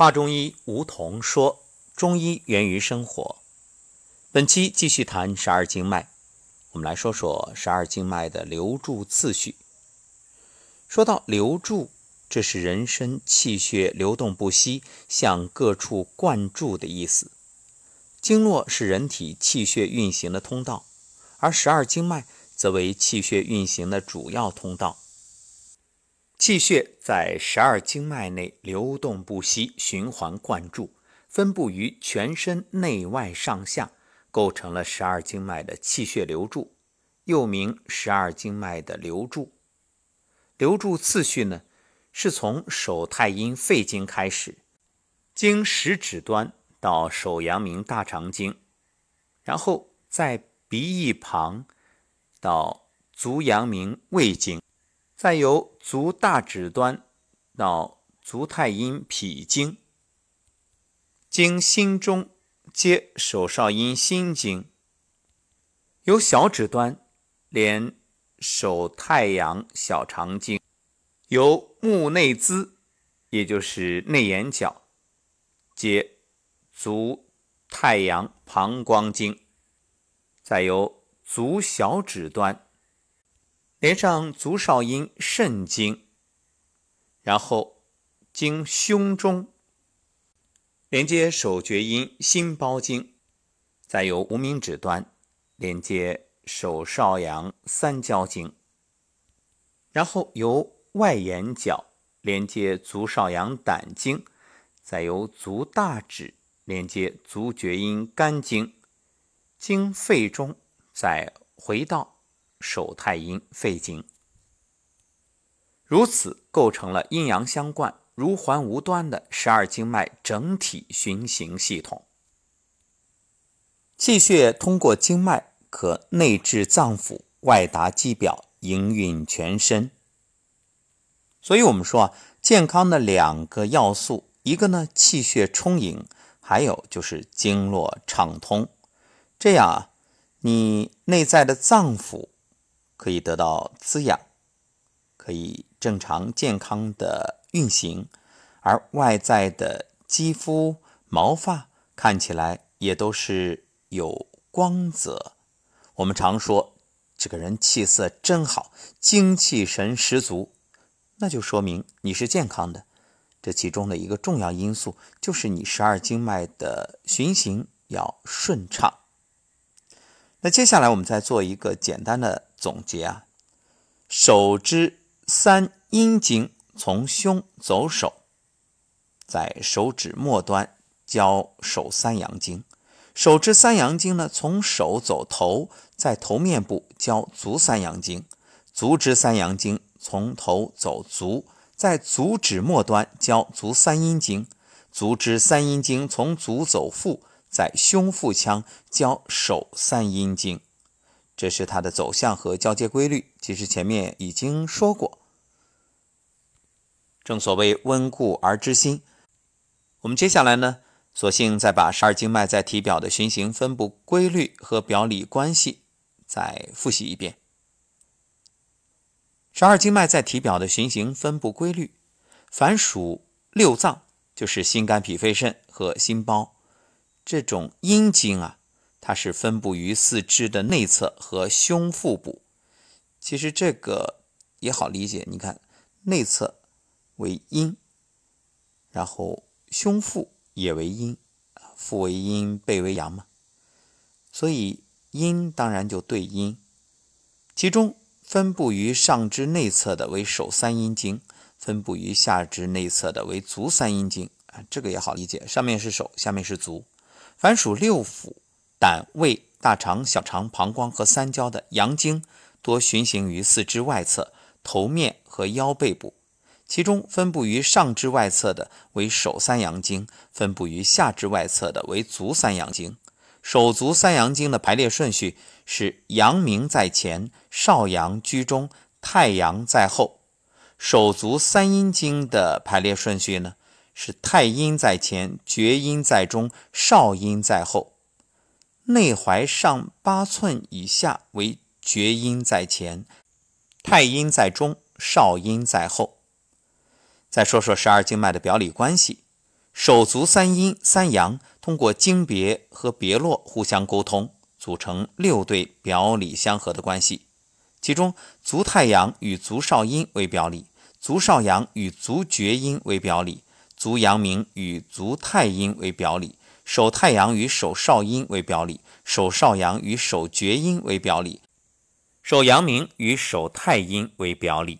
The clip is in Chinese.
华中医吴桐说：“中医源于生活。”本期继续谈十二经脉，我们来说说十二经脉的流注次序。说到流注，这是人身气血流动不息，向各处灌注的意思。经络是人体气血运行的通道，而十二经脉则为气血运行的主要通道。气血在十二经脉内流动不息，循环灌注，分布于全身内外上下，构成了十二经脉的气血流注，又名十二经脉的流注。流注次序呢，是从手太阴肺经开始，经食指端到手阳明大肠经，然后在鼻翼旁到足阳明胃经。再由足大指端到足太阴脾经，经心中接手少阴心经，由小指端连手太阳小肠经，由目内眦，也就是内眼角接足太阳膀胱经，再由足小指端。连上足少阴肾经，然后经胸中连接手厥阴心包经，再由无名指端连接手少阳三焦经，然后由外眼角连接足少阳胆经，再由足大指连接足厥阴肝经，经肺中再回到。手太阴肺经，如此构成了阴阳相贯、如环无端的十二经脉整体循行系统。气血通过经脉，可内至脏腑，外达肌表，营运全身。所以，我们说啊，健康的两个要素，一个呢气血充盈，还有就是经络畅通。这样啊，你内在的脏腑。可以得到滋养，可以正常健康的运行，而外在的肌肤毛发看起来也都是有光泽。我们常说这个人气色真好，精气神十足，那就说明你是健康的。这其中的一个重要因素就是你十二经脉的循行要顺畅。那接下来我们再做一个简单的总结啊，手之三阴经从胸走手，在手指末端交手三阳经；手之三阳经呢，从手走头，在头面部交足三阳经；足之三阳经从头走足，在足趾末端交足三阴经；足之三阴经从足走腹。在胸腹腔交手三阴经，这是它的走向和交接规律。其实前面已经说过。正所谓温故而知新。我们接下来呢，索性再把十二经脉在体表的循行分布规律和表里关系再复习一遍。十二经脉在体表的循行分布规律，凡属六脏，就是心、肝、脾、肺、肾和心包。这种阴经啊，它是分布于四肢的内侧和胸腹部。其实这个也好理解，你看内侧为阴，然后胸腹也为阴，腹为阴，背为阳嘛。所以阴当然就对阴。其中分布于上肢内侧的为手三阴经，分布于下肢内侧的为足三阴经啊。这个也好理解，上面是手，下面是足。凡属六腑、胆、胃、大肠、小肠、膀胱和三焦的阳经，多循行于四肢外侧、头面和腰背部。其中分布于上肢外侧的为手三阳经，分布于下肢外侧的为足三阳经。手足三阳经的排列顺序是阳明在前，少阳居中，太阳在后。手足三阴经的排列顺序呢？是太阴在前，厥阴在中，少阴在后。内踝上八寸以下为厥阴在前，太阴在中，少阴在后。再说说十二经脉的表里关系：手足三阴三阳通过经别和别络互相沟通，组成六对表里相合的关系。其中，足太阳与足少阴为表里，足少阳与足厥阴为表里，足阳明与足太阴为表里，手太阳与手少阴为表里，手少阳与手厥阴为表里，手阳明与手太阴为表里。